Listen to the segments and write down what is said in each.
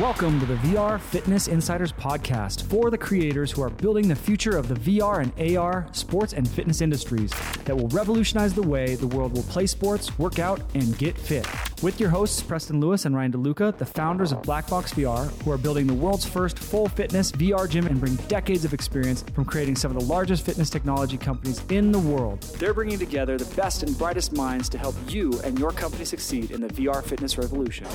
Welcome to the VR Fitness Insiders podcast for the creators who are building the future of the VR and AR sports and fitness industries that will revolutionize the way the world will play sports, work out, and get fit. With your hosts, Preston Lewis and Ryan DeLuca, the founders of Blackbox VR, who are building the world's first full fitness VR gym and bring decades of experience from creating some of the largest fitness technology companies in the world. They're bringing together the best and brightest minds to help you and your company succeed in the VR fitness revolution.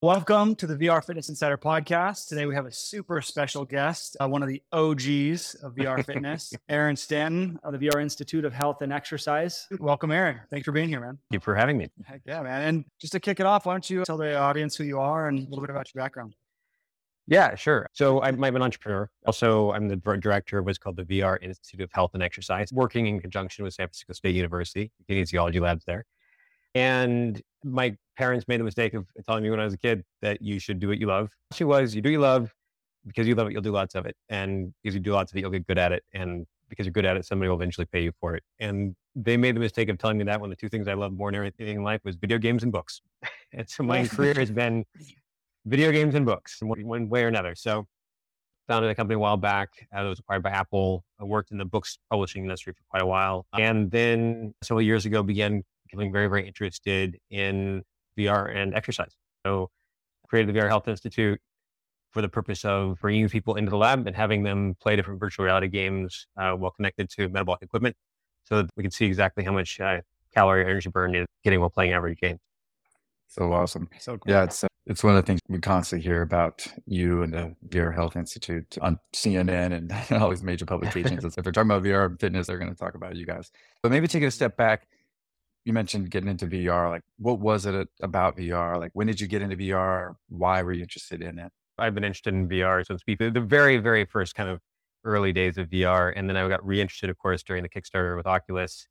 Welcome to the VR Fitness Insider podcast. Today we have a super special guest, uh, one of the OGs of VR Fitness, Aaron Stanton of the VR Institute of Health and Exercise. Welcome, Aaron. Thanks for being here, man. Thank you for having me. Heck yeah, man. And just to kick it off, why don't you tell the audience who you are and a little bit about your background? Yeah, sure. So I'm, I'm an entrepreneur. Also, I'm the director of what's called the VR Institute of Health and Exercise, working in conjunction with San Francisco State University, kinesiology labs there. And my parents made the mistake of telling me when I was a kid that you should do what you love. She was, you do what you love because you love it, you'll do lots of it. And because you do lots of it, you'll get good at it. And because you're good at it, somebody will eventually pay you for it. And they made the mistake of telling me that when the two things I love more than anything in life was video games and books. and so my career has been video games and books in one way or another. So founded a company a while back. Uh, it was acquired by Apple. I worked in the books publishing industry for quite a while. And then several years ago began becoming very, very interested in VR and exercise. So created the VR Health Institute for the purpose of bringing people into the lab and having them play different virtual reality games uh, while connected to metabolic equipment so that we can see exactly how much uh, calorie energy burn is getting while playing average games. So awesome. So cool. Yeah, it's uh, it's one of the things we constantly hear about you and the VR Health Institute on CNN and all these major publications. if they're talking about VR and fitness, they're going to talk about you guys. But maybe take a step back you mentioned getting into VR. Like, what was it about VR? Like, when did you get into VR? Why were you interested in it? I've been interested in VR since the very, very first kind of early days of VR. And then I got reinterested, of course, during the Kickstarter with Oculus.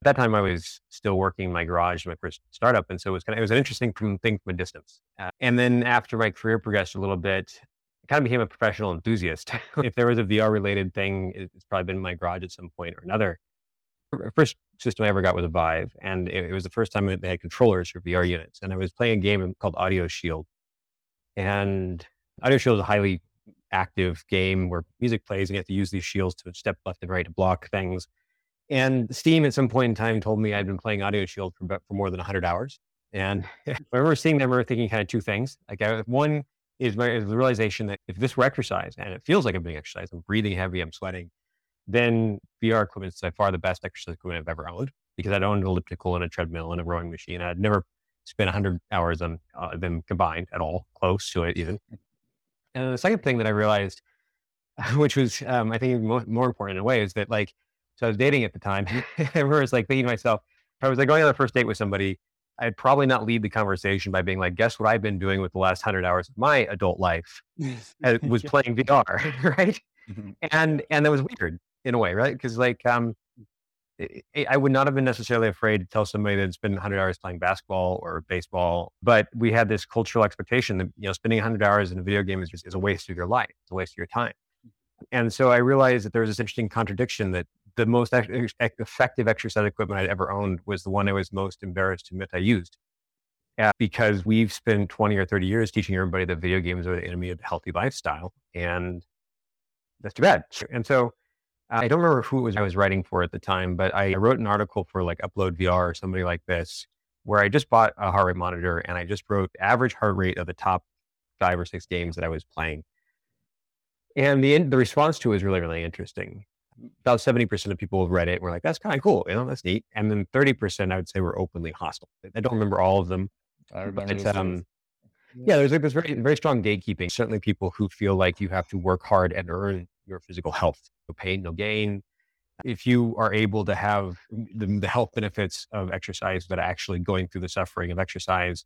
At that time, I was still working in my garage, my first startup. And so it was kind of, it was an interesting thing from a distance. Uh, and then after my career progressed a little bit, I kind of became a professional enthusiast. if there was a VR related thing, it's probably been in my garage at some point or another first system I ever got was a Vive, and it, it, was the first time they had controllers for VR units. And I was playing a game called Audio Shield, and Audio Shield is a highly active game where music plays, and you have to use these shields to step left and right to block things. And Steam at some point in time told me I'd been playing Audio Shield for, for more than 100 hours. And I remember seeing them, I remember thinking kind of two things. Like I, one is, my, is the realization that if this were exercise, and it feels like I'm doing exercise, I'm breathing heavy, I'm sweating, then VR equipment is by far the best exercise equipment I've ever owned because I'd owned an elliptical and a treadmill and a rowing machine. I'd never spent 100 hours on uh, them combined at all, close to it even. And the second thing that I realized, which was um, I think more, more, important in a way, is that like, so I was dating at the time. I remember was like thinking to myself, if I was like going on the first date with somebody, I'd probably not lead the conversation by being like, guess what I've been doing with the last hundred hours of my adult life? it was playing VR, right? Mm-hmm. And and that was weird in a way, right? Because like um, I would not have been necessarily afraid to tell somebody that it's been 100 hours playing basketball or baseball, but we had this cultural expectation that you know spending 100 hours in a video game is just is a waste of your life, it's a waste of your time. And so I realized that there was this interesting contradiction that the most effective exercise equipment I'd ever owned was the one I was most embarrassed to admit I used. Yeah, because we've spent 20 or 30 years teaching everybody that video games are the enemy of a healthy lifestyle. And that's too bad. And so I don't remember who it was I was writing for at the time, but I wrote an article for like Upload VR or somebody like this, where I just bought a heart rate monitor and I just wrote average heart rate of the top five or six games that I was playing. And the the response to it was really, really interesting. About 70% of people read it were like, that's kind of cool. You know, that's neat. And then 30% I would say were openly hostile. I don't remember all of them. I remember. But, um, yeah, there's like this very, very strong gatekeeping. Certainly people who feel like you have to work hard and earn your physical health. No pain, no gain. If you are able to have the, the health benefits of exercise but actually going through the suffering of exercise,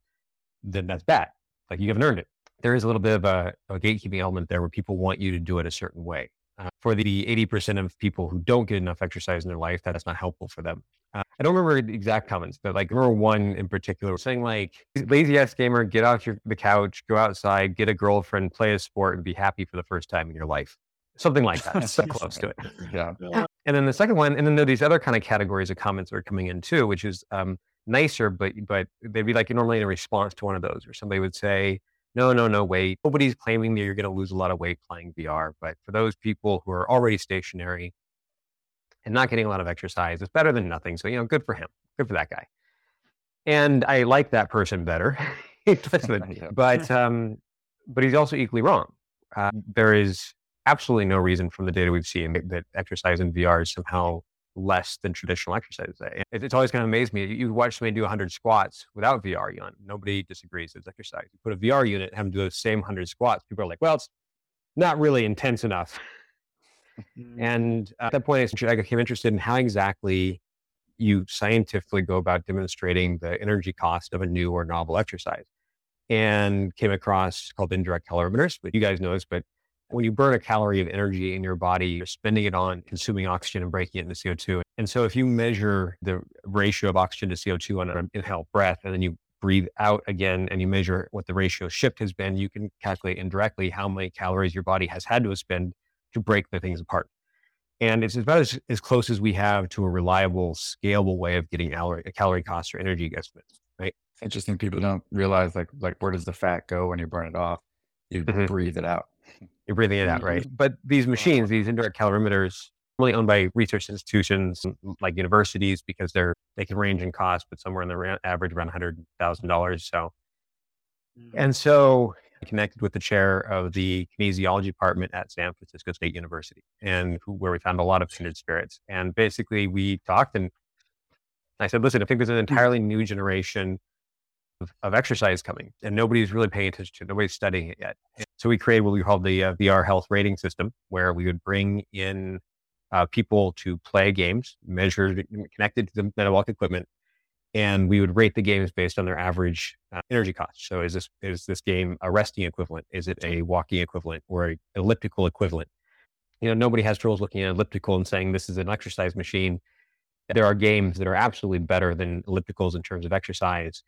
then that's bad. Like you haven't earned it. There is a little bit of a, a gatekeeping element there where people want you to do it a certain way. Uh, for the 80% of people who don't get enough exercise in their life, that is not helpful for them. Uh, I don't remember the exact comments, but like remember one in particular saying like, lazy ass gamer, get off your, the couch, go outside, get a girlfriend, play a sport and be happy for the first time in your life something like that. so close to it. Yeah. And then the second one, and then there are these other kind of categories of comments that are coming in too, which is um, nicer, but but they'd be like normally in a response to one of those, or somebody would say, "No, no, no, wait. Nobody's claiming that you're going to lose a lot of weight playing VR, but for those people who are already stationary and not getting a lot of exercise, it's better than nothing. So you know, good for him. Good for that guy." And I like that person better, but um, but he's also equally wrong. Uh, there is absolutely no reason from the data we've seen that, that exercise in VR is somehow less than traditional exercise. It, it's always kind of amazed me. You watch somebody do 100 squats without VR on. Nobody disagrees it's exercise. You put a VR unit, have them do those same 100 squats. People are like, well, it's not really intense enough. Mm-hmm. and at that point, I became interested in how exactly you scientifically go about demonstrating the energy cost of a new or novel exercise. And came across called indirect calorimeters, but you guys know this, but when you burn a calorie of energy in your body, you're spending it on consuming oxygen and breaking it into CO2. And so if you measure the ratio of oxygen to CO2 on an inhaled breath, and then you breathe out again and you measure what the ratio shift has been, you can calculate indirectly how many calories your body has had to spend to break the things apart. And it's about as, as close as we have to a reliable, scalable way of getting calorie, calorie cost or energy estimates, right? Interesting. People don't realize like like where does the fat go when you burn it off? You mm-hmm. breathe it out. You're breathing it out, right? But these machines, these indirect calorimeters, really owned by research institutions like universities because they're they can range in cost, but somewhere in the average around hundred thousand dollars. So, mm. and so I connected with the chair of the kinesiology department at San Francisco State University, and where we found a lot of kindred spirits. And basically, we talked, and I said, "Listen, I think there's an mm. entirely new generation of, of, exercise coming, and nobody's really paying attention to. It. Nobody's studying it yet. So we created what we called the uh, VR health rating system, where we would bring in uh, people to play games, measured, connected to the metabolic equipment, and we would rate the games based on their average uh, energy cost. So is this is this game a resting equivalent? Is it a walking equivalent or a elliptical equivalent? You know, nobody has troubles looking at elliptical and saying this is an exercise machine. There are games that are absolutely better than ellipticals in terms of exercise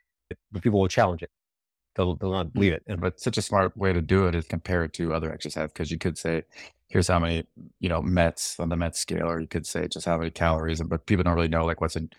but people will challenge it. They'll, they'll not believe it. And, but such a smart way to do it is compare it to other exercise because you could say, here's how many, you know, METs on the MET scale, or you could say just how many calories, And but people don't really know like what's an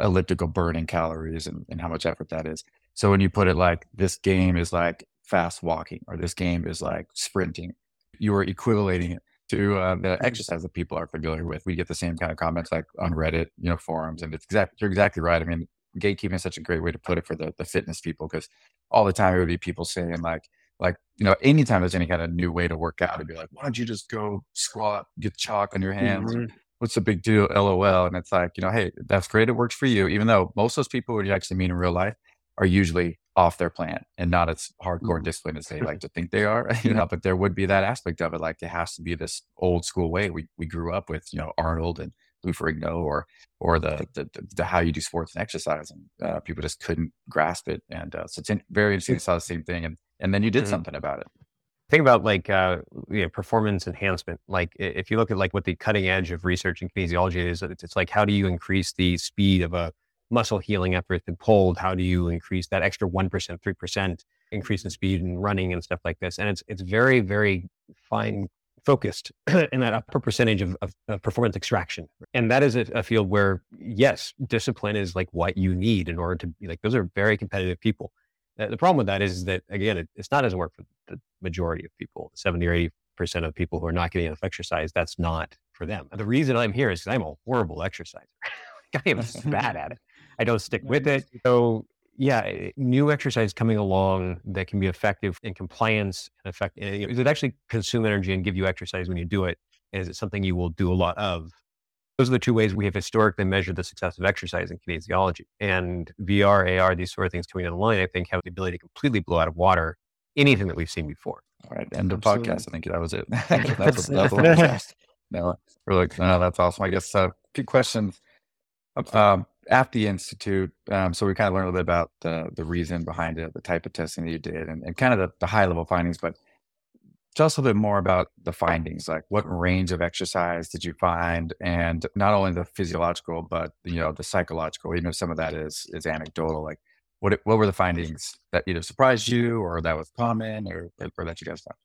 elliptical burning calories and, and how much effort that is. So when you put it like this game is like fast walking or this game is like sprinting, you are equivalating it to uh, the exercise that people are familiar with. We get the same kind of comments like on Reddit, you know, forums, and it's exactly you're exactly right. I mean, gatekeeping is such a great way to put it for the, the fitness people because all the time it would be people saying like like you know anytime there's any kind of new way to work out it'd be like why don't you just go squat get chalk on your hands mm-hmm. what's the big deal lol and it's like you know hey that's great it works for you even though most of those people who you actually meet in real life are usually off their plan and not as hardcore mm-hmm. disciplined as they like to think they are you know but there would be that aspect of it like it has to be this old school way we, we grew up with you know arnold and Lou Ferrigno or or the, the, the how you do sports and exercise, and uh, people just couldn't grasp it. And uh, so it's in, very interesting. to saw the same thing, and and then you did mm-hmm. something about it. Think about like uh, you know, performance enhancement. Like if you look at like what the cutting edge of research in kinesiology is, it's, it's like how do you increase the speed of a muscle healing effort that's pulled? How do you increase that extra one percent, three percent increase in speed and running and stuff like this? And it's it's very very fine focused in that upper percentage of, of, of performance extraction. And that is a, a, field where, yes, discipline is like what you need in order to be like, those are very competitive people. The problem with that is, is that, again, it, it's not as work for the majority of people, 70 or 80% of people who are not getting enough exercise. That's not for them. The reason I'm here is because I'm a horrible exerciser. I am bad at it. I don't stick with it. So yeah, eh, new exercise coming along that can be effective in compliance and effect. Eh, is it actually consume energy and give you exercise when you do it? And is it something you will do a lot of? Those are the two ways we have historically measured the success of exercise in kinesiology. And VR, AR, these sort of things coming online, I think have the ability to completely blow out of water anything that we've seen before. All right, end of Absolutely. podcast. I think that was it. that's, that's, that's no, really, no, that's awesome. I guess a uh, few questions. Um, at the institute, um, so we kind of learned a little bit about the the reason behind it, the type of testing that you did, and, and kind of the, the high level findings. But tell us a little bit more about the findings. Like, what range of exercise did you find, and not only the physiological, but you know the psychological. Even if some of that is is anecdotal, like what what were the findings that either surprised you, or that was common, or or that you guys found?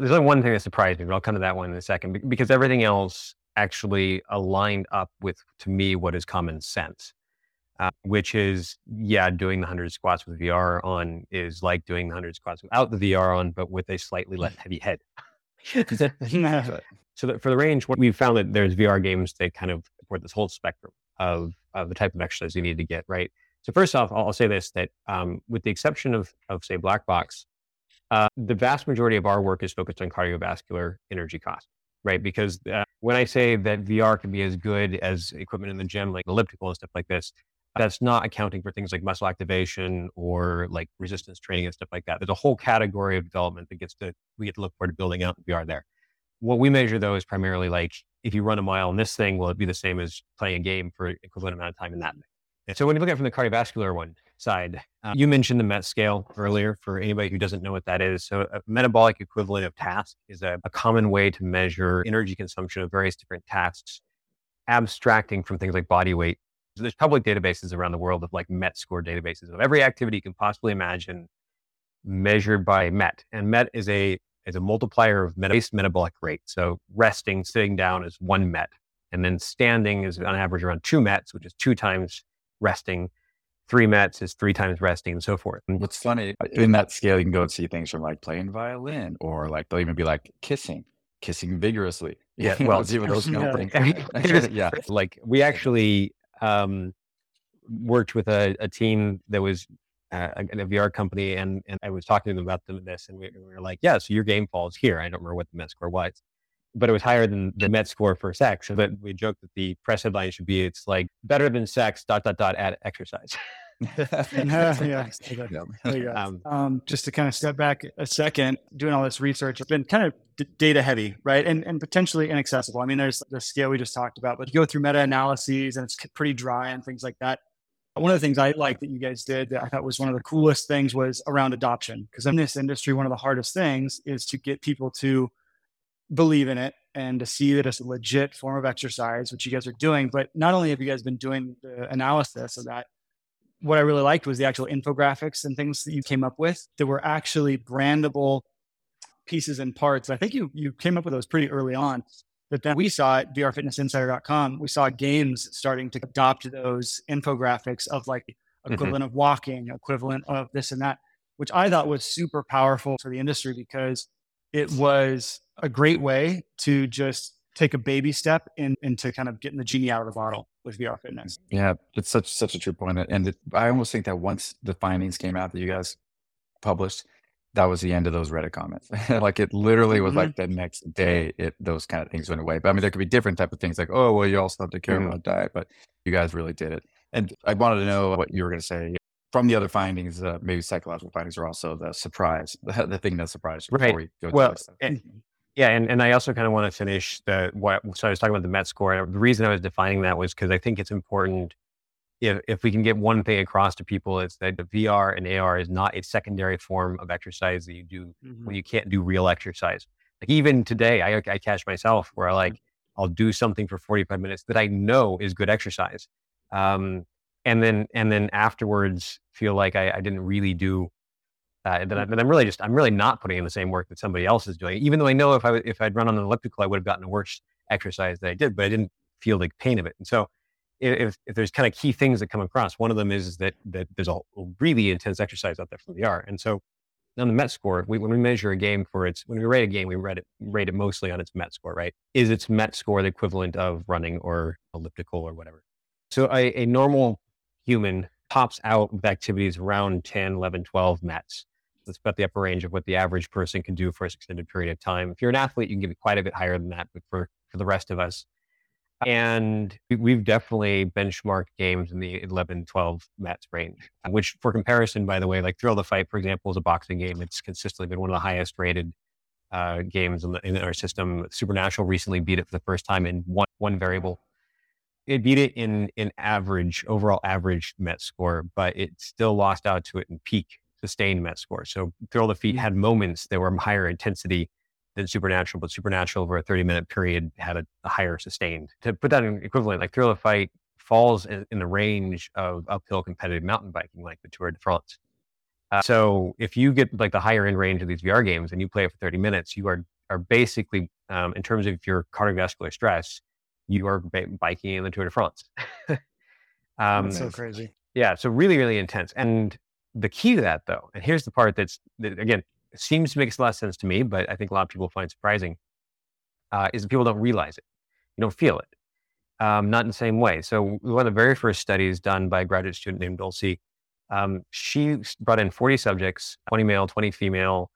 There's only one thing that surprised me, but I'll come to that one in a second because everything else actually aligned up with, to me, what is common sense. uh, which is, yeah, doing the 100 squats with VR on is like doing the 100 squats without the VR on, but with a slightly less heavy head. so that for the range, what we've found that there's VR games that kind of support this whole spectrum of, of the type of exercise you need to get, right? So first off, I'll, I'll say this, that um, with the exception of, of say, Black Box, uh, the vast majority of our work is focused on cardiovascular energy cost, right? Because uh, when I say that VR can be as good as equipment in the gym, like elliptical and stuff like this, that's not accounting for things like muscle activation or like resistance training and stuff like that. There's a whole category of development that gets to we get to look forward to building out in VR there. What we measure though is primarily like if you run a mile in this thing, will it be the same as playing a game for equivalent amount of time in that thing? And so when you look at it from the cardiovascular one side, uh, you mentioned the MET scale earlier for anybody who doesn't know what that is. So a metabolic equivalent of task is a, a common way to measure energy consumption of various different tasks, abstracting from things like body weight so there's public databases around the world of like MET score databases of every activity you can possibly imagine measured by MET. And MET is a is a multiplier of base metabolic rate. So resting, sitting down is one MET. And then standing is on average around two METs, which is two times resting. Three METs is three times resting and so forth. And What's funny, in that scale, you can go and see things from like playing violin or like they'll even be like kissing, kissing vigorously. Yeah, well, see what those kind of yeah. things. yeah. Like we actually um, worked with a, a, team that was uh, a, a, VR company, and and I was talking to them about this, and we, we, were like, "Yeah, so your game falls here." I don't remember what the Met score was, but it was higher than the Met score for sex. So that we joked that the press headline should be, "It's like better than sex." Dot dot dot. at exercise. yeah. Um, um, just to kind of step back a second, doing all this research, it's been kind of d- data heavy, right? And, and potentially inaccessible. I mean, there's the scale we just talked about, but you go through meta analyses and it's pretty dry and things like that. One of the things I like that you guys did that I thought was one of the coolest things was around adoption. Because in this industry, one of the hardest things is to get people to believe in it and to see that it's a legit form of exercise, which you guys are doing. But not only have you guys been doing the analysis of that, what I really liked was the actual infographics and things that you came up with that were actually brandable pieces and parts. I think you you came up with those pretty early on. But then we saw at vrfitnessinsider.com, we saw games starting to adopt those infographics of like mm-hmm. equivalent mm-hmm. of walking, equivalent of this and that, which I thought was super powerful for the industry because it was a great way to just take a baby step in, into kind of getting the genie out of the bottle with VR fitness. Yeah, it's such such a true point. And it, I almost think that once the findings came out that you guys published, that was the end of those Reddit comments. like it literally was mm-hmm. like the next day, it those kind of things went away. But I mean, there could be different type of things like, oh, well, you also have to care mm-hmm. about diet, but you guys really did it. And I wanted to know what you were going to say from the other findings. Uh, maybe psychological findings are also the surprise, the, the thing that surprised before you. Right. We well, and, yeah, and, and I also kind of want to finish the what. So I was talking about the Met score. And the reason I was defining that was because I think it's important. If if we can get one thing across to people, it's that the VR and AR is not a secondary form of exercise that you do mm-hmm. when you can't do real exercise. Like even today, I I catch myself where I like mm-hmm. I'll do something for forty five minutes that I know is good exercise, um, and then and then afterwards feel like I, I didn't really do uh, that, I, am really just I'm really not putting in the same work that somebody else is doing. Even though I know if I if I'd run on an elliptical, I would have gotten a worse exercise that I did, but I didn't feel the pain of it. And so, if, if there's kind of key things that come across, one of them is that that there's a really intense exercise out there from the VR. And so, on the Met score, we, when we measure a game for its when we rate a game, we rate it rate it mostly on its Met score. Right? Is its Met score the equivalent of running or elliptical or whatever? So, a, a normal human pops out with activities around 10, 11, 12 METs that's about the upper range of what the average person can do for an extended period of time. If you're an athlete, you can get quite a bit higher than that, but for, for the rest of us. And we've definitely benchmarked games in the 11, 12 METs range, which for comparison, by the way, like Thrill the Fight, for example, is a boxing game. It's consistently been one of the highest rated uh, games in, the, in, our system. Supernatural recently beat it for the first time in one, one variable. It beat it in, in average, overall average Met score, but it still lost out to it in peak sustained Met score. So Thrill the Fight had moments that were higher intensity than Supernatural, but Supernatural over a 30 minute period had a, a higher sustained. To put that in equivalent, like Thrill the Fight falls in, in, the range of uphill competitive mountain biking, like the Tour de France. Uh, so if you get like the higher end range of these VR games and you play it for 30 minutes, you are are basically, um, in terms of your cardiovascular stress, you are b- biking in the Tour de France. Um, that's so crazy. Yeah. So really, really intense. And the key to that, though, and here's the part that's that, again seems to make a lot of sense to me, but I think a lot of people find surprising, uh, is that people don't realize it. You don't feel it. Um, not in the same way. So one of the very first studies done by a graduate student named Dulcie, um, she brought in 40 subjects, 20 male, 20 female.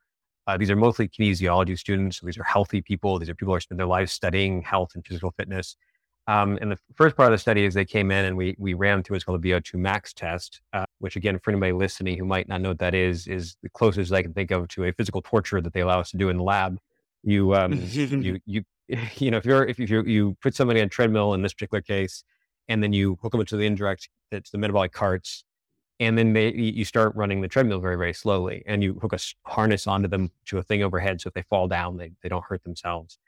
Uh, these are mostly kinesiology students. So these are healthy people. These are people who spend their lives studying health and physical fitness. Um, and the first part of the study is they came in and we we ran through what's called the VO2 max test, uh, which again, for anybody listening who might not know what that is, is the closest I can think of to a physical torture that they allow us to do in the lab. You um, you you you know if you're if you you put somebody on a treadmill in this particular case, and then you hook them up to the indirect to the metabolic carts, and then they you start running the treadmill very very slowly, and you hook a harness onto them to a thing overhead, so if they fall down, they they don't hurt themselves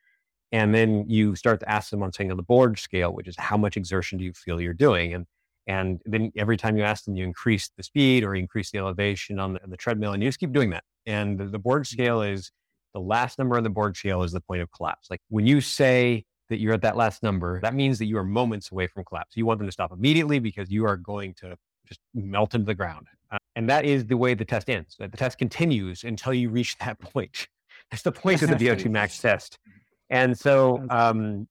and then you start to ask them on saying on the Borg scale, which is how much exertion do you feel you're doing? And and then every time you ask them, you increase the speed or increase the elevation on the, on the treadmill, and you just keep doing that. And the, the Borg mm-hmm. scale is the last number on the Borg scale is the point of collapse. Like when you say that you're at that last number, that means that you are moments away from collapse. You want them to stop immediately because you are going to just melt into the ground. Uh, and that is the way the test ends. The test continues until you reach that point. That's the point of the VO2 max test. And so um,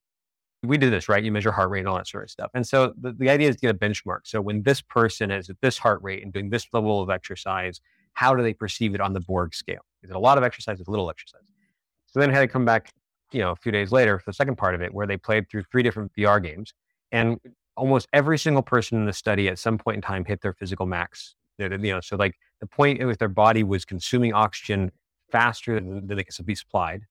we do this, right? You measure heart rate and all that sort of stuff. And so the, the idea is to get a benchmark. So when this person is at this heart rate and doing this level of exercise, how do they perceive it on the Borg scale? Is it a lot of exercise? Is little exercise? So then I had to come back, you know, a few days later for the second part of it, where they played through three different VR games, and almost every single person in the study at some point in time hit their physical max. You know, so like the point with their body was consuming oxygen faster than, than they could be supplied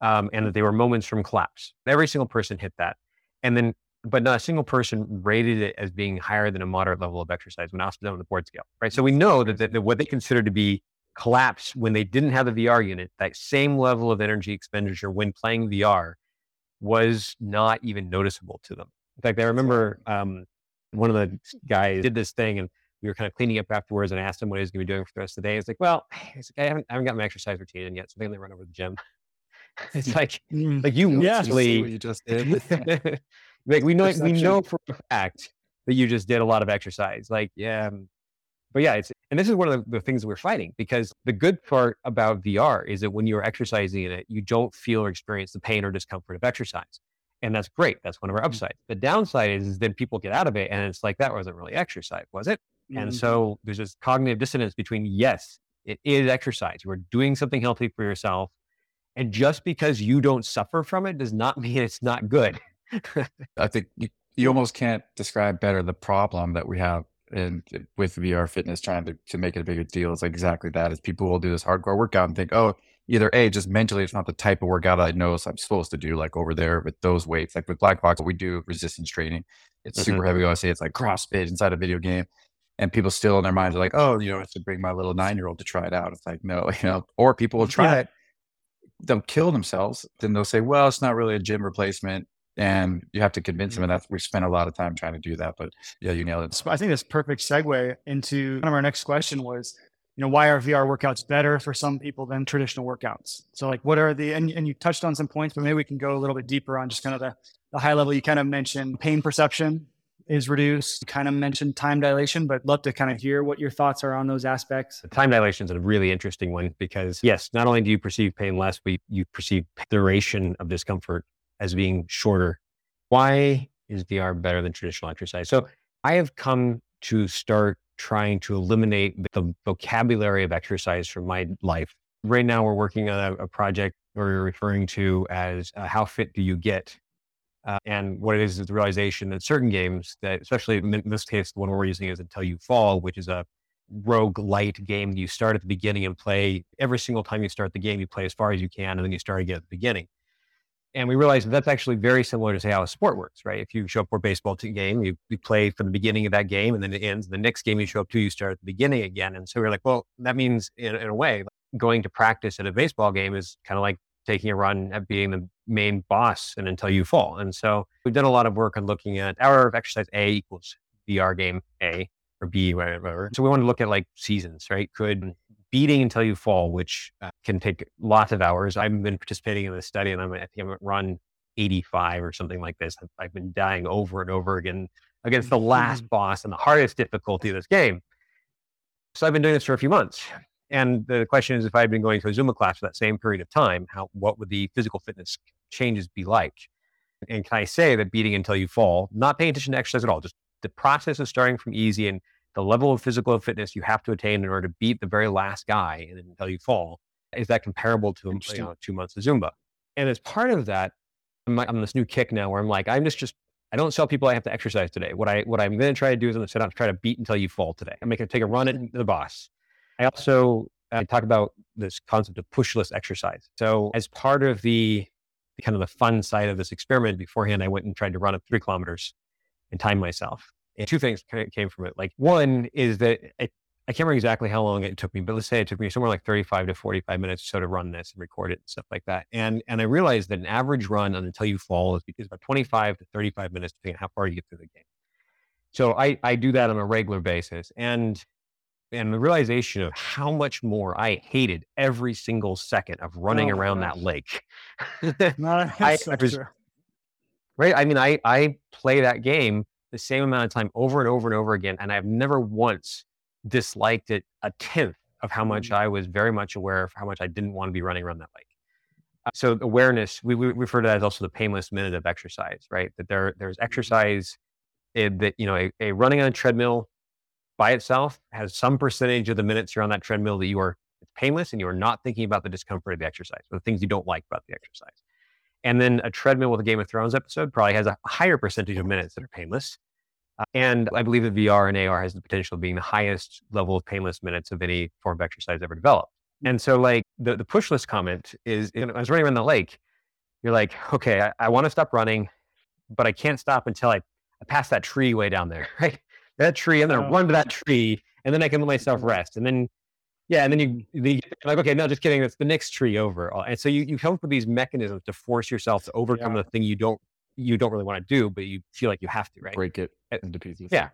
um, and that they were moments from collapse. Every single person hit that. And then, but not a single person rated it as being higher than a moderate level of exercise when asked on the Borg scale, right? So we know that, that, that what they consider to be collapse when they didn't have the VR unit, that same level of energy expenditure when playing VR was not even noticeable to them. In fact, I remember um, one of the guys did this thing and we were kind of cleaning up afterwards and I asked him what he was going to be doing for the rest of the day. He's like, well, he's like, I haven't, I haven't got my exercise routine in yet. So going to run over to the gym. It's like mm, like you yeah. actually you just did. like we know Perception. we know for a fact that you just did a lot of exercise. Like yeah, um, but yeah, it's and this is one of the, the, things we're fighting because the good part about VR is that when you're exercising in it, you don't feel or experience the pain or discomfort of exercise. And that's great. That's one of our mm. upsides. The downside is, is then people get out of it and it's like that wasn't really exercise, was it? Mm-hmm. And so there's this cognitive dissonance between yes, it is exercise. You are doing something healthy for yourself and just because you don't suffer from it does not mean it's not good. I think you, you almost can't describe better the problem that we have in with VR fitness trying to, to make it a bigger deal. It's like exactly that is people will do this hardcore workout and think, oh, either A, just mentally it's not the type of workout I know I'm supposed to do, like over there with those weights. Like with Black Box, we do resistance training. It's mm-hmm. super heavy. I say it's like CrossFit inside a video game. And people still in their minds are like, oh, you know, I have to bring my little nine year old to try it out. It's like, no, you know, or people will try yeah. it they'll kill themselves. Then they'll say, well, it's not really a gym replacement. And you have to convince them. And mm-hmm. that's, we spent a lot of time trying to do that. But yeah, you nailed it. I think this perfect segue into kind of our next question was, you know, why are VR workouts better for some people than traditional workouts? So like, what are the, and, and you touched on some points, but maybe we can go a little bit deeper on just kind of the, the high level. You kind of mentioned pain perception is reduced. You kind of mentioned time dilation, but love to kind of hear what your thoughts are on those aspects. The time dilation is a really interesting one because yes, not only do you perceive pain less, but you perceive duration of discomfort as being shorter. Why is VR better than traditional exercise? So I have come to start trying to eliminate the vocabulary of exercise from my life. Right now, we're working on a, a project we're referring to as uh, how fit do you get uh, and what it is is the realization that certain games, that especially in this case, the one we're using is Until You Fall, which is a rogue light game. You start at the beginning and play every single time you start the game, you play as far as you can, and then you start again at the beginning. And we realized that that's actually very similar to say how a sport works, right? If you show up for a baseball game, you, you play from the beginning of that game and then it ends. The next game you show up to, you start at the beginning again. And so we're like, well, that means in, in a way, going to practice at a baseball game is kind of like taking a run at being the main boss and until you fall. And so we've done a lot of work on looking at hour of exercise A equals VR game A or B, whatever. So we want to look at like seasons, right? Could beating until you fall, which uh, can take lots of hours. I've been participating in this study and I'm, I think I'm at run 85 or something like this. I've, I've been dying over and over again against the last boss and the hardest difficulty of this game. So I've been doing this for a few months. And the question is, if I'd been going to a Zumba class for that same period of time, how what would the physical fitness changes be like? And can I say that beating until you fall, not paying attention to exercise at all, just the process of starting from easy and the level of physical fitness you have to attain in order to beat the very last guy until you fall, is that comparable to you know, two months of Zumba? And as part of that, I'm on this new kick now where I'm like, I'm just just I don't tell people I have to exercise today. What I what I'm going to try to do is I'm going to set out to try to beat until you fall today. I'm going to take a run at the boss. I also I talk about this concept of pushless exercise. So as part of the, the kind of the fun side of this experiment beforehand, I went and tried to run up three kilometers and time myself. And two things came from it. Like one is that it, I can't remember exactly how long it took me, but let's say it took me somewhere like 35 to 45 minutes or so to run this and record it and stuff like that. And and I realized that an average run until you fall is, is about 25 to 35 minutes, depending on how far you get through the game. So I, I do that on a regular basis. And and the realization of how much more I hated every single second of running oh around gosh. that lake. Not I, I was, right. I mean, I, I play that game the same amount of time over and over and over again. And I've never once disliked it a tenth of how much mm. I was very much aware of how much I didn't want to be running around that lake. Uh, so awareness, we, we refer to that as also the painless minute of exercise, right? That there there's mm-hmm. exercise eh, that you know a, a, running on a treadmill by itself has some percentage of the minutes you're on that treadmill that you are it's painless and you are not thinking about the discomfort of the exercise or the things you don't like about the exercise. And then a treadmill with a Game of Thrones episode probably has a higher percentage of minutes that are painless uh, and I believe that VR and AR has the potential of being the highest level of painless minutes of any form of exercise ever developed. And so, like the, the pushless comment is, you know, I was running around the lake. You're like, okay, I, I want to stop running, but I can't stop until I, I pass that tree way down there, right? That tree, I'm gonna oh. run to that tree, and then I can let myself rest. And then, yeah, and then you, you like, okay, no, just kidding. It's the next tree over. And so you, you come up with these mechanisms to force yourself to overcome yeah. the thing you don't you don't really want to do, but you feel like you have to, right? Break it into pieces. Yeah,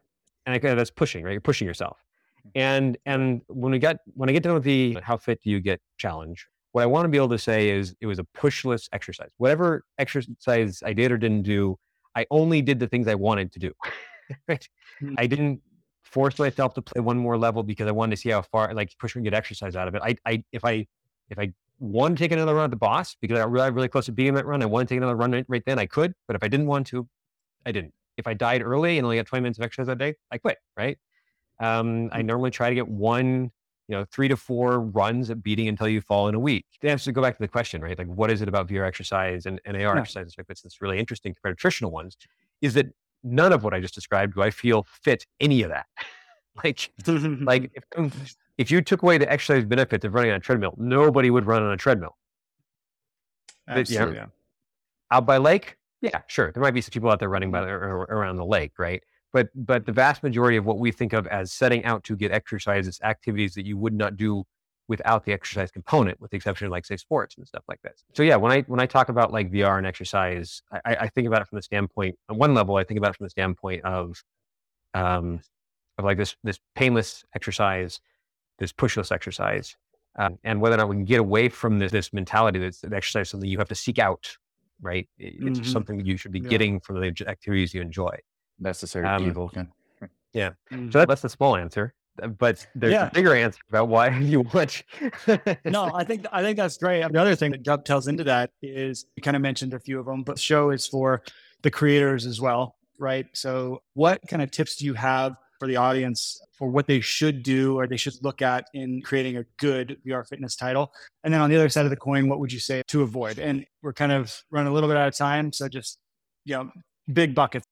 and I, that's pushing, right? You're pushing yourself. Mm-hmm. And and when we got when I get done with the how fit do you get challenge, what I want to be able to say is it was a pushless exercise. Whatever exercise I did or didn't do, I only did the things I wanted to do. right? Mm-hmm. I didn't force myself to play one more level because I wanted to see how far, like, push and get exercise out of it. I, I, if I, if I want to take another run at the boss because I got really, really close to being that run. I want to take another run right, right then. I could, but if I didn't want to, I didn't. If I died early and only got 20 minutes of exercise that day, I quit. Right. Um, I mm. normally try to get one, you know, three to four runs at beating until you fall in a week. To answer, go back to the question, right? Like, what is it about VR exercise and, and AR yeah. exercises like this that's really interesting compared to traditional ones? Is that none of what I just described do I feel fit any of that. like, like if, if you took away the exercise benefits of running on a treadmill, nobody would run on a treadmill. Absolutely. yeah. Out by lake, yeah, sure. There might be some people out there running by mm-hmm. around the lake, right? But but the vast majority of what we think of as setting out to get exercise is activities that you would not do without the exercise component, with the exception of like say sports and stuff like this. So yeah, when I when I talk about like VR and exercise, I, I think about it from the standpoint on one level, I think about it from the standpoint of um of like this this painless exercise this pushless exercise, um, and whether or not we can get away from this, this mentality that exercise is something you have to seek out, right? It's mm-hmm. something that you should be yeah. getting from the activities you enjoy. Necessary um, evil. Yeah. Mm-hmm. So that, that's the small answer Uh, but there's yeah. a bigger answer about why you watch. no, I think I think that's great. The other thing that dovetails into that is you kind of mentioned a few of them, but the show is for the creators as well, right? So, what kind of tips do you have for the audience for what they should do or they should look at in creating a good VR fitness title? And then on the other side of the coin, what would you say to avoid? And we're kind of running a little bit out of time. So just, you know, big buckets.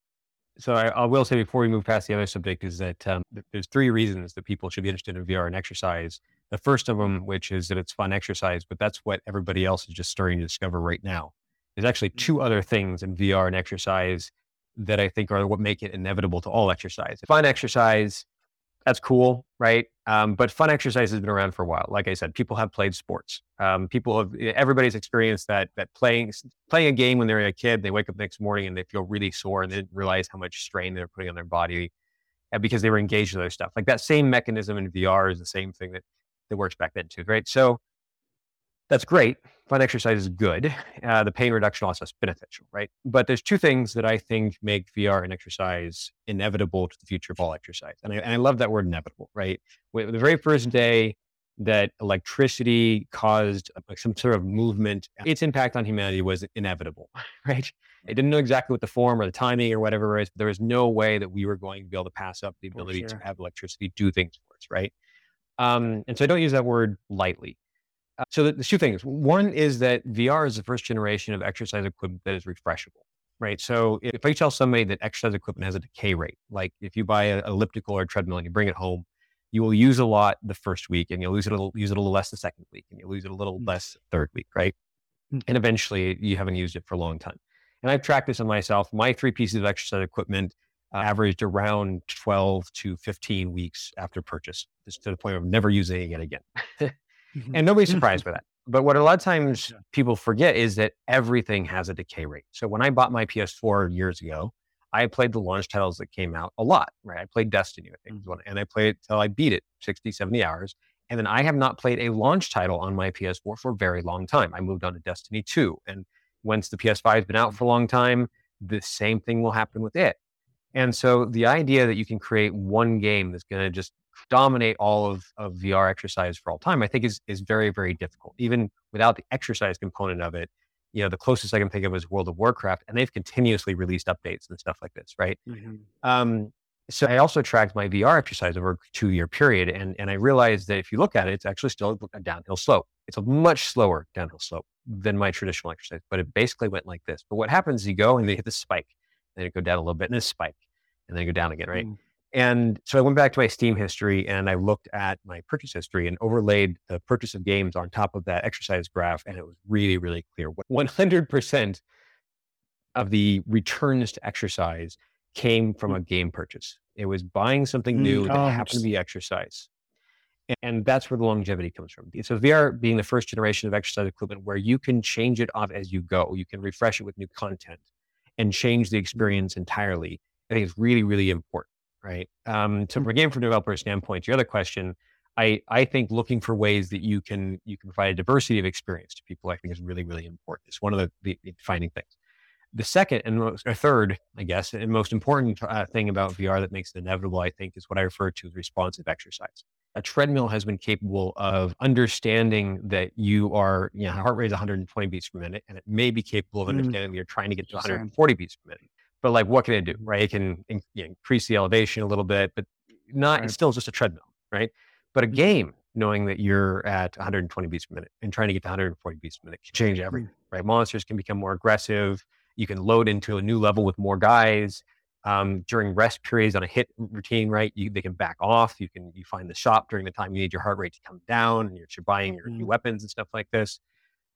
So I, I will say before we move past the other subject is that um, there's three reasons that people should be interested in VR and exercise. The first of them, which is that it's fun exercise, but that's what everybody else is just starting to discover right now. There's actually mm. two other things in VR and exercise that I think are what make it inevitable to all exercise. Fun exercise, that's cool, right? Um, but fun exercise has been around for a while. Like I said, people have played sports. Um, people have everybody's experienced that that playing playing a game when they're a kid, they wake up the next morning and they feel really sore and they didn't realize how much strain they're putting on their body uh, because they were engaged with other stuff. Like that same mechanism in VR is the same thing that that works back then too, right? So That's great. Fun exercise is good. Uh, the pain reduction also is beneficial, right? But there's two things that I think make VR and exercise inevitable to the future of all exercise. And I, and I love that word inevitable, right? The very first day that electricity caused some sort of movement, its impact on humanity was inevitable, right? I didn't know exactly what the form or the timing or whatever is. But there was no way that we were going to be able to pass up the ability sure. to have electricity do things for us, right? Um, and so I don't use that word lightly. Uh, so there's two things. One is that VR is the first generation of exercise equipment that is refreshable, right? So if I tell somebody that exercise equipment has a decay rate, like if you buy an elliptical or a treadmill and you bring it home, you will use a lot the first week and you'll use it a little, use it a little less the second week and you'll use it a little mm. less third week, right? Mm. And eventually you haven't used it for a long time. And I've tracked this on myself. My three pieces of exercise equipment uh, averaged around 12 to 15 weeks after purchase, just to the point of never using it again. mm-hmm. And nobody's surprised by that. But what a lot of times people forget is that everything has a decay rate. So when I bought my PS4 years ago, I played the launch titles that came out a lot, right? I played Destiny, I think, mm-hmm. and I played it till I beat it 60, 70 hours. And then I have not played a launch title on my PS4 for a very long time. I moved on to Destiny 2. And once the PS5 has been out for a long time, the same thing will happen with it. And so the idea that you can create one game that's going to just dominate all of, of VR exercise for all time, I think is, is very, very difficult. Even without the exercise component of it, you know, the closest I can think of is World of Warcraft, and they've continuously released updates and stuff like this, right? Mm-hmm. Um, so I also tracked my VR exercise over a two year period, and and I realized that if you look at it, it's actually still a downhill slope. It's a much slower downhill slope than my traditional exercise, but it basically went like this. But what happens is you go and they hit the spike, then it go down a little bit, and a spike, and then go down again, right? Mm. And so I went back to my Steam history and I looked at my purchase history and overlaid the purchase of games on top of that exercise graph. And it was really, really clear. 100% of the returns to exercise came from a game purchase. It was buying something new mm, that oh, happened to be exercise. And that's where the longevity comes from. So VR being the first generation of exercise equipment where you can change it off as you go, you can refresh it with new content and change the experience entirely. I think it's really, really important right? Um, so from a game for developer standpoint, your other question, I, I think looking for ways that you can you can provide a diversity of experience to people, I think is really, really important. It's one of the, the, the defining things. The second and most, or third, I guess, and most important uh, thing about VR that makes it inevitable, I think, is what I refer to as responsive exercise. A treadmill has been capable of understanding that you are, you know, heart rate is 120 beats per minute, and it may be capable of mm. understanding mm. that you're trying to get to 140 beats per minute but like what can it do right it can in, you know, increase the elevation a little bit but not right. it's still just a treadmill right but a mm-hmm. game knowing that you're at 120 beats per minute and trying to get to 140 beats per minute can change everything mm. right monsters can become more aggressive you can load into a new level with more guys um, during rest periods on a HIIT routine right you, they can back off you can you find the shop during the time you need your heart rate to come down and you're, you're buying your mm-hmm. new weapons and stuff like this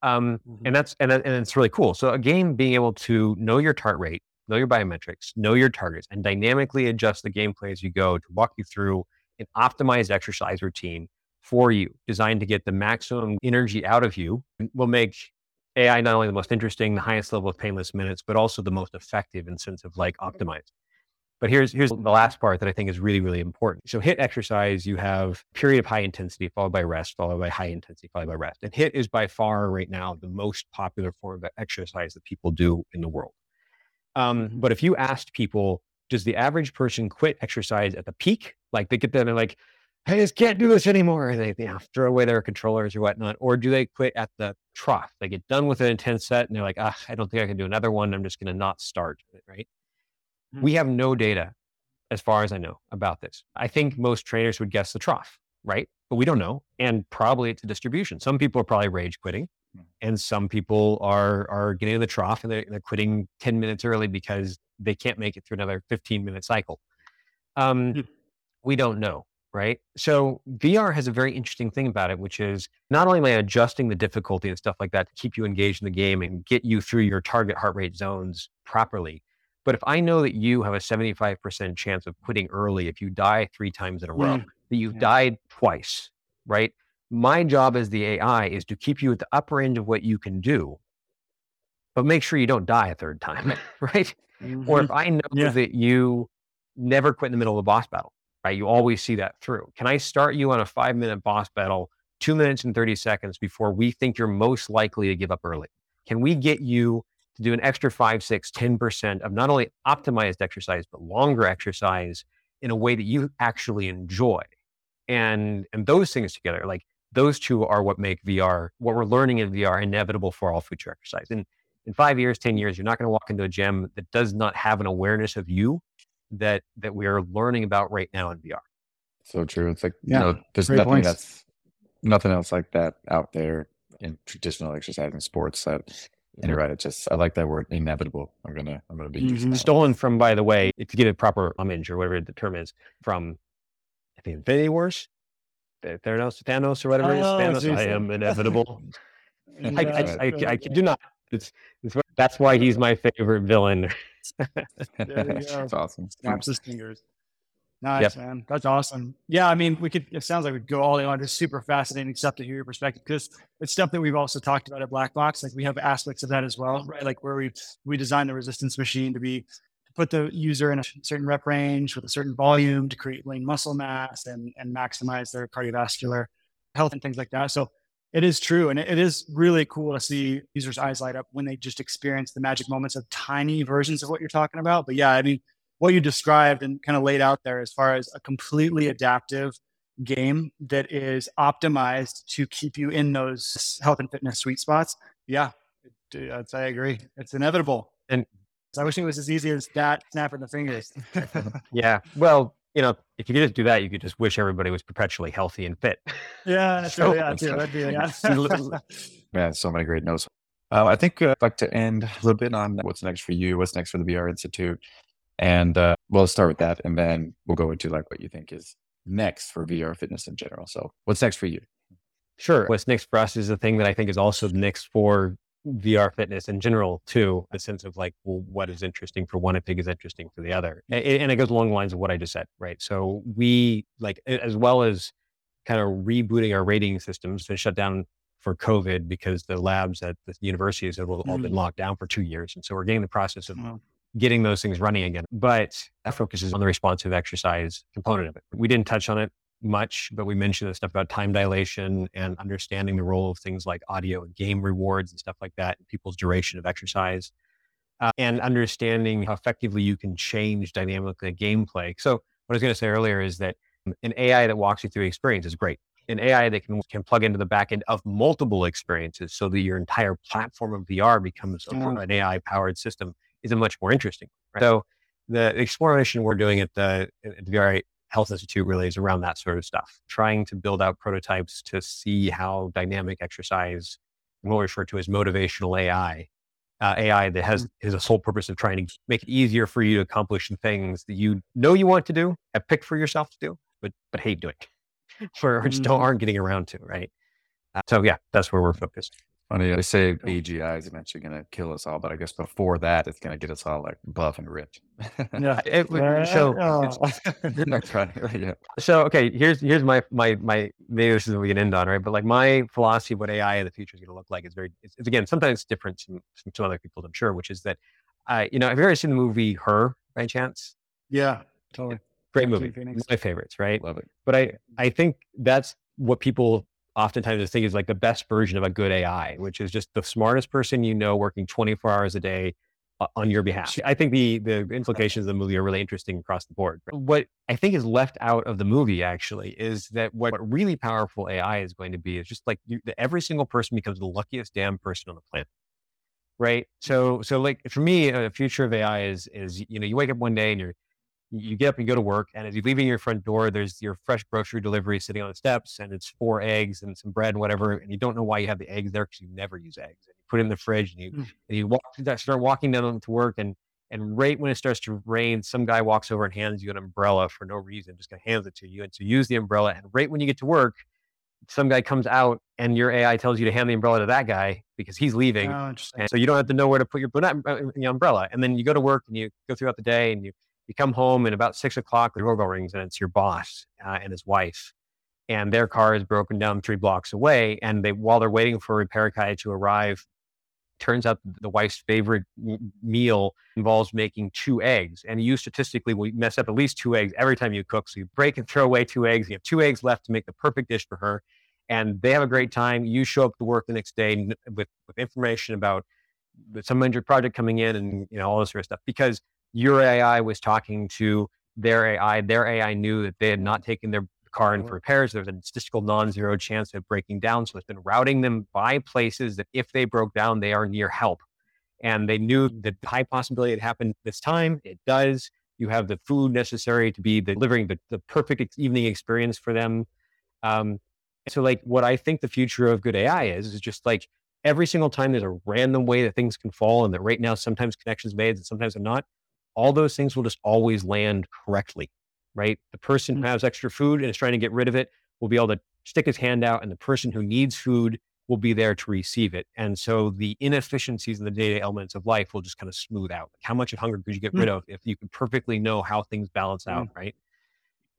um, mm-hmm. and that's and, and it's really cool so a game being able to know your heart rate know your biometrics, know your targets, and dynamically adjust the gameplay as you go to walk you through an optimized exercise routine for you, designed to get the maximum energy out of you, will make AI not only the most interesting, the highest level of painless minutes, but also the most effective in sense of like optimized. But here's here's the last part that I think is really really important. So HIIT exercise, you have period of high intensity followed by rest, followed by high intensity, followed by rest. And HIIT is by far right now the most popular form of exercise that people do in the world. Um, mm-hmm. but if you asked people, does the average person quit exercise at the peak? Like they get there and they're like, I just can't do this anymore. And they you know, throw away their controllers or whatnot. Or do they quit at the trough? They get done with an intense set and they're like, ah, I don't think I can do another one. I'm just going to not start. Right. Mm-hmm. We have no data, as far as I know, about this. I think most trainers would guess the trough, right? But we don't know. And probably it's a distribution. Some people are probably rage quitting. Hmm. And some people are are getting in the trough and they're, they're quitting 10 minutes early because they can't make it through another 15 minute cycle. Um, mm. We don't know, right? So VR has a very interesting thing about it, which is not only am I adjusting the difficulty and stuff like that to keep you engaged in the game and get you through your target heart rate zones properly, but if I know that you have a 75% chance of quitting early if you die three times in a row, mm. that you've yeah. died twice, right? My job as the AI is to keep you at the upper end of what you can do, but make sure you don't die a third time, right? Mm-hmm. Or if I know yeah. that you never quit in the middle of a boss battle, right? You always see that through. Can I start you on a five minute boss battle two minutes and 30 seconds before we think you're most likely to give up early? Can we get you to do an extra five, six, 10% of not only optimized exercise, but longer exercise in a way that you actually enjoy? And, and those things together, like those two are what make VR, what we're learning in VR, inevitable for all future exercise. And in five years, 10 years, you're not going to walk into a gym that does not have an awareness of you that that we are learning about right now in VR. So true. It's like, yeah, you know, there's nothing points. that's nothing else like that out there in traditional exercise and sports that and you're right. It's just I like that word inevitable. I'm gonna I'm gonna be mm-hmm. stolen from. By the way, if you get a proper homage or whatever the term is from, I think Infinity Wars, Thanos, Thanos or whatever oh, it is. Oh, Thanos, I am inevitable. yeah, I, I, I, I, do not. It's, it's that's why he's my favorite villain. That's awesome. Snaps his fingers. Nice, yep. man. That's awesome. Yeah, I mean, we could, it sounds like we'd go all the way on. It's super fascinating stuff to hear your perspective because it's stuff that we've also talked about at Black Box. Like we have aspects of that as well, right? Like where we we design the resistance machine to be to put the user in a certain rep range with a certain volume to create lean muscle mass and and maximize their cardiovascular health and things like that. So it is true. And it is really cool to see users' eyes light up when they just experience the magic moments of tiny versions of what you're talking about. But yeah, I mean, what you described and kind of laid out there as far as a completely adaptive game that is optimized to keep you in those health and fitness sweet spots. Yeah, I agree. It's inevitable. And I wish it was as easy as that snapping the fingers. yeah. Well, you know, if you could just do that, you could just wish everybody was perpetually healthy and fit. Yeah, that's so, yeah, too. That'd be, yeah. Man, so many great notes. Uh, I think uh, I'd like to end a little bit on what's next for you, what's next for the VR Institute. And uh, we'll start with that, and then we'll go into like what you think is next for VR fitness in general. So, what's next for you? Sure. What's next for us is the thing that I think is also next for VR fitness in general too. The sense of like, well, what is interesting for one, I think is interesting for the other, and, and it goes along the lines of what I just said, right? So we like, as well as kind of rebooting our rating systems to shut down for COVID because the labs at the universities have all been mm-hmm. locked down for two years, and so we're getting the process of getting those things running again. But that focuses on the responsive exercise component of it. We didn't touch on it much, but we mentioned the stuff about time dilation and understanding the role of things like audio and game rewards and stuff like that, and people's duration of exercise, uh, and understanding how effectively you can change dynamically gameplay. So, what I was going to say earlier is that an AI that walks you through experience is great. An AI that can, can plug into the back end of multiple experiences so that your entire platform of VR becomes an AI powered system is a much more interesting. Right? So the exploration we're doing at the, at the VR Health Institute really is around that sort of stuff, trying to build out prototypes to see how dynamic exercise, what we refer to as motivational AI, uh, AI that has mm. is a sole purpose of trying to make it easier for you to accomplish the things that you know you want to do, have picked for yourself to do, but but hate doing, or just don't mm-hmm. aren't getting around to. Right. Uh, so yeah, that's where we're focused. Funny, they say AGI is eventually going to kill us all, but I guess before that, it's going to get us all like buff and rich. yeah. It, so, oh. yeah. so okay, here's here's my my my maybe this is what we can end on, right? But like my philosophy of what AI in the future is going to look like is very. It's, it's again sometimes different from, from some other people, I'm sure, which is that, uh, you know, have you ever seen the movie Her by chance? Yeah, totally. Great movie, my favorites, right? Love it. But I I think that's what people oftentimes I think is like the best version of a good AI, which is just the smartest person you know working 24 hours a day uh, on your behalf. I think the the implications of the movie are really interesting across the board. What I think is left out of the movie actually is that what really powerful AI is going to be is just like you, every single person becomes the luckiest damn person on the planet. Right. So so like for me, a future of AI is is you know you wake up one day and you're you get up and go to work and as you're leaving your front door there's your fresh grocery delivery sitting on the steps and it's four eggs and some bread and whatever and you don't know why you have the eggs there because you never use eggs and you put it in the fridge and you mm. and you walk start walking down to work and and right when it starts to rain some guy walks over and hands you an umbrella for no reason just kind of hands it to you and so use the umbrella and right when you get to work some guy comes out and your AI tells you to hand the umbrella to that guy because he's leaving. Oh, and so you don't have to know where to put your, your umbrella. And then you go to work and you go throughout the day and you you come home and about six o'clock, the doorbell rings and it's your boss uh, and his wife. And their car is broken down three blocks away. And they, while they're waiting for a repair guy to arrive, turns out the wife's favorite meal involves making two eggs. And you statistically will mess up at least two eggs every time you cook. So you break and throw away two eggs. You have two eggs left to make the perfect dish for her. and they have a great time. You show up to work the next day with, with information about some major project coming in and you know all this sort of stuff because your AI was talking to their AI. Their AI knew that they had not taken their car in for repairs. There was a statistical non-zero chance of breaking down. So it's been routing them by places that if they broke down, they are near help. And they knew the high possibility it happened this time. It does. You have the food necessary to be delivering the, the perfect evening experience for them. Um, so like what I think the future of good AI is, is just like every single time there's a random way that things can fall and that right now sometimes connections made and sometimes they're not, all those things will just always land correctly, right? The person who mm. has extra food and is trying to get rid of it will be able to stick his hand out and the person who needs food will be there to receive it. And so the inefficiencies in the data elements of life will just kind of smooth out. Like how much of hunger could you get mm. rid of if you could perfectly know how things balance out, mm. right?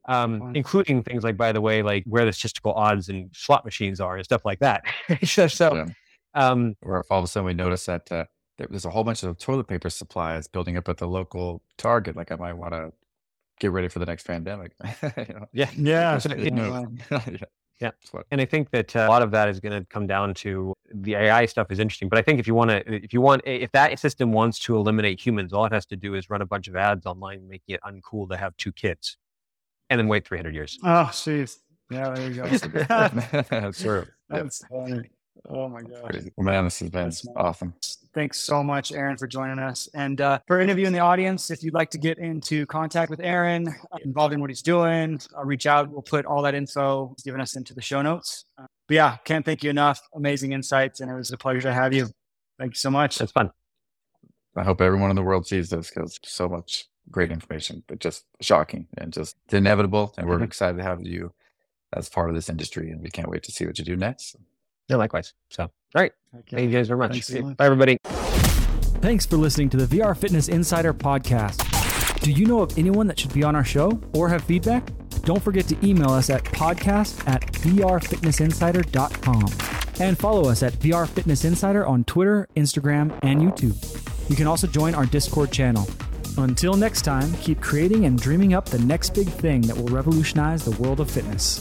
um, including things like, by the way, like where the statistical odds and slot machines are and stuff like that. so, so yeah. um, or if all of a sudden we notice that uh, there's a whole bunch of toilet paper supplies building up at the local Target, like I might want to get ready for the next pandemic. you know? Yeah, yeah, yeah. yeah. And I think that uh, a lot of that is going to come down to the AI stuff is interesting. But I think if you want to, if you want, if that system wants to eliminate humans, all it has to do is run a bunch of ads online, making it uncool to have two kids and then wait 300 years. Oh, jeez. Yeah, there you go. That's true. That's funny. Oh my gosh. Well, man, this has been awesome. Thanks so much, Aaron, for joining us. And uh, for any of you in the audience, if you'd like to get into contact with Aaron, uh, involved in what he's doing, I'll reach out. We'll put all that info he's given us into the show notes. Uh, but yeah, can't thank you enough. Amazing insights. And it was a pleasure to have you. Thank you so much. That's fun. I hope everyone in the world sees this because so much great information, but just shocking and just inevitable. And we're mm-hmm. excited to have you as part of this industry, and we can't wait to see what you do next. Yeah, likewise. So, all right. Okay. Thank you guys very much. Bye, everybody. Thanks for listening to the VR Fitness Insider podcast. Do you know of anyone that should be on our show or have feedback? Don't forget to email us at podcast at vrfitnessinsider.com and follow us at VR Fitness Insider on Twitter, Instagram, and YouTube. You can also join our Discord channel. Until next time, keep creating and dreaming up the next big thing that will revolutionize the world of fitness.